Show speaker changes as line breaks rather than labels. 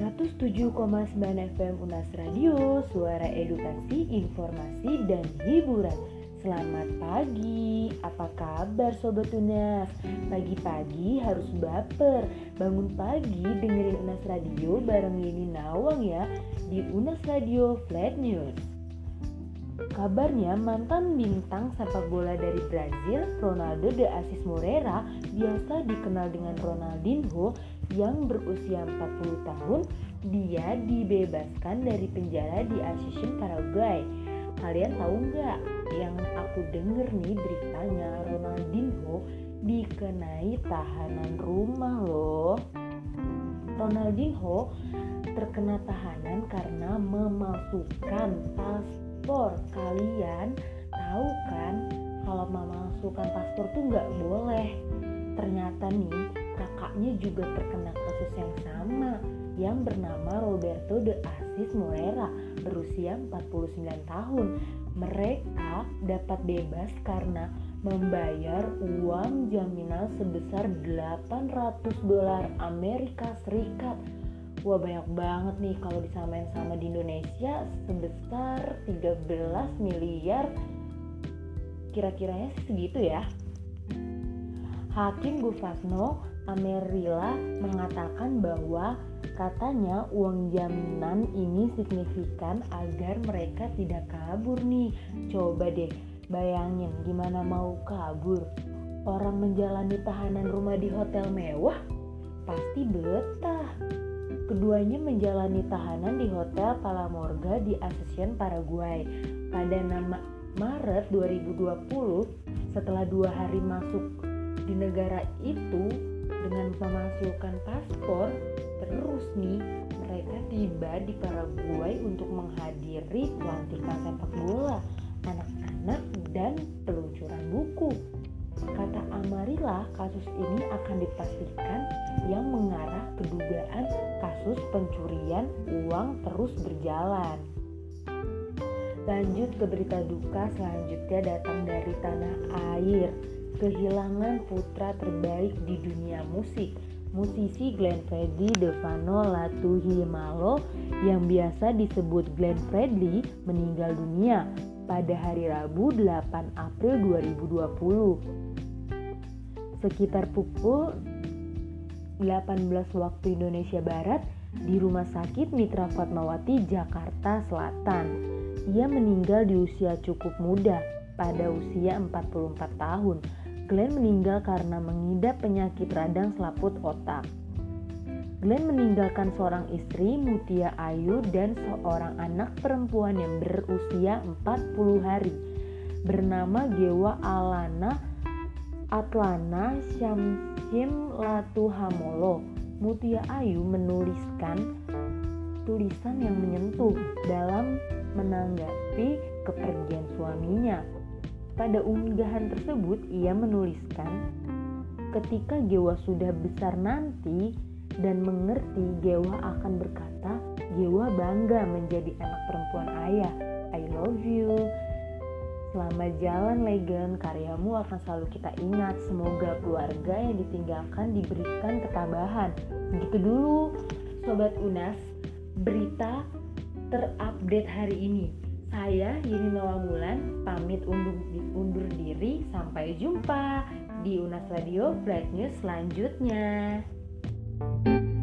107,9 FM Unas Radio, suara edukasi, informasi, dan hiburan. Selamat pagi, apa kabar Sobat Unas? Pagi-pagi harus baper, bangun pagi dengerin Unas Radio bareng Yeni Nawang ya di Unas Radio Flat News. Kabarnya mantan bintang sepak bola dari Brazil, Ronaldo de Assis Moreira, biasa dikenal dengan Ronaldinho yang berusia 40 tahun, dia dibebaskan dari penjara di Asunción, Paraguay. Kalian tahu nggak yang aku denger nih beritanya Ronaldinho dikenai tahanan rumah loh. Ronaldinho terkena tahanan karena memasukkan paspor. Kalian tahu kan kalau memasukkan paspor tuh nggak boleh. Ternyata nih kakaknya juga terkena kasus yang sama yang bernama Roberto de Assis Moreira berusia 49 tahun. Mereka dapat bebas karena membayar uang jaminan sebesar 800 dolar Amerika Serikat. Wah banyak banget nih kalau disamain sama di Indonesia sebesar 13 miliar kira-kiranya segitu ya. Hakim Gufasno Amerila mengatakan bahwa katanya uang jaminan ini signifikan agar mereka tidak kabur nih. Coba deh bayangin gimana mau kabur. Orang menjalani tahanan rumah di hotel mewah pasti betah. Keduanya menjalani tahanan di Hotel Palamorga di Asunción, Paraguay. Pada nama Maret 2020, setelah dua hari masuk di negara itu, dengan memasukkan paspor terus nih mereka tiba di Paraguay untuk menghadiri pelantikan sepak bola anak-anak dan peluncuran buku. Kata Amarilla kasus ini akan dipastikan yang mengarah ke dugaan kasus pencurian uang terus berjalan. Lanjut ke berita duka selanjutnya datang dari tanah air kehilangan putra terbaik di dunia musik. Musisi Glenn Fredly Devano Latuhimalo yang biasa disebut Glenn Fredly meninggal dunia pada hari Rabu 8 April 2020. Sekitar pukul 18 waktu Indonesia Barat di Rumah Sakit Mitra Fatmawati, Jakarta Selatan. Ia meninggal di usia cukup muda pada usia 44 tahun Glenn meninggal karena mengidap penyakit radang selaput otak. Glenn meninggalkan seorang istri Mutia Ayu dan seorang anak perempuan yang berusia 40 hari bernama Gewa Alana Atlana Syamsim Latuhamolo. Mutia Ayu menuliskan tulisan yang menyentuh dalam menanggapi kepergian suaminya pada unggahan tersebut ia menuliskan, ketika Gewa sudah besar nanti dan mengerti, Gewa akan berkata, Gewa bangga menjadi anak perempuan ayah. I love you. Selamat jalan Legend, karyamu akan selalu kita ingat. Semoga keluarga yang ditinggalkan diberikan ketabahan. Begitu dulu Sobat Unas, berita terupdate hari ini. Saya Yeni Nawamulan pamit undur, undur diri sampai jumpa di Unas Radio Flat News selanjutnya. thank you